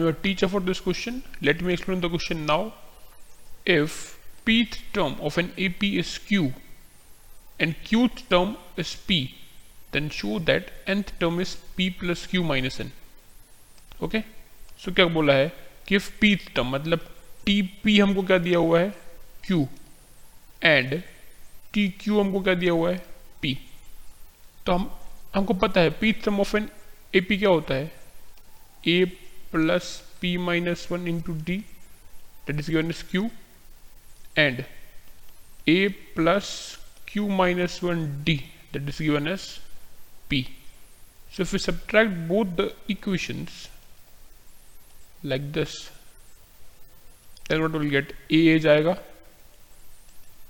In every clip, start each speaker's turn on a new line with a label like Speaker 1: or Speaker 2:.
Speaker 1: I'm your teacher for this question. Let me explain the question now. If pth term of an AP is Q and qth term is P, then show that nth term is P plus Q minus n. Okay? So क्या बोला है कि if pth term मतलब TP हमको क्या दिया हुआ है Q एंड TQ हमको क्या दिया हुआ है P. तो हम हमको पता है pth term of an AP क्या होता है A plus p minus 1 into d that is given as q and a plus q minus 1 d that is given as p. So if we subtract both the equations like this then what will get a a जाएगा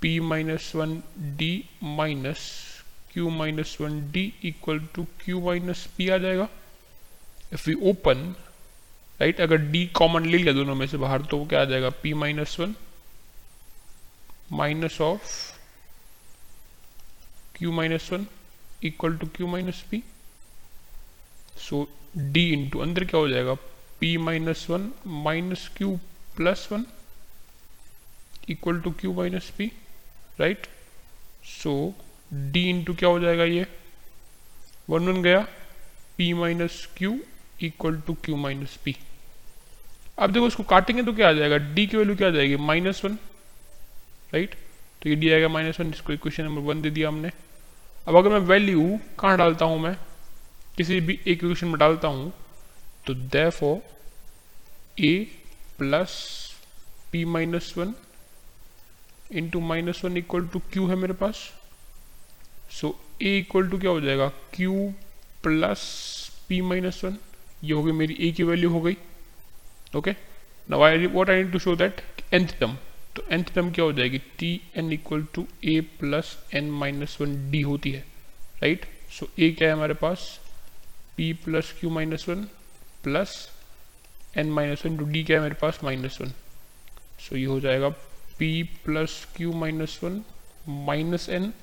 Speaker 1: p minus 1 d minus q minus 1 d equal to q minus p आ जाएगा if we open right अगर D common ले लिया दोनों में से बाहर तो वो क्या आ जाएगा? P minus one minus of q minus one equal to q minus p so d into अंदर क्या हो जाएगा? P minus one minus q plus one equal to q minus p right so d into क्या हो जाएगा ये? One one गया। P minus q equal to q minus p अब देखो इसको काटेंगे तो क्या आ जाएगा? डी की वैल्यू क्या आ जाएगी? माइनस वन राइट तो ये डी आएगा माइनस वन इसको इक्वेशन नंबर वन दे दिया हमने। अब अगर मैं वैल्यू कहाँ डालता हूँ मैं? किसी भी एक इक्वेशन में डालता हूँ तो दे फो a plus p minus one into minus one equal to q है मेरे पास। सो ए इक्वल टू क्या हो जाएगा? Q plus p minus one ये हो गई मेरी ए की वैल्यू हो गई। Okay now I what I need to show that nth term तो nth टर्म क्या हो जाएगी? T n equal to a plus n minus one d होती है राइट सो ए क्या है हमारे पास? P plus q minus one plus n minus one to d क्या है मेरे पास? माइनस वन सो ये हो जाएगा p plus q minus one minus n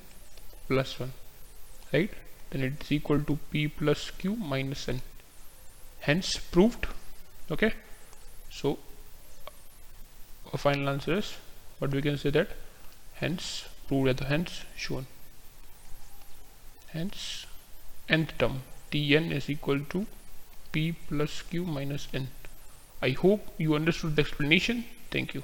Speaker 1: plus one right then it is equal to p plus q minus n. Hence, proved, okay? So our final answer is but we can say that hence proved at the hence shown. Hence nth term tn is equal to p plus q minus n. I hope you understood the explanation. Thank you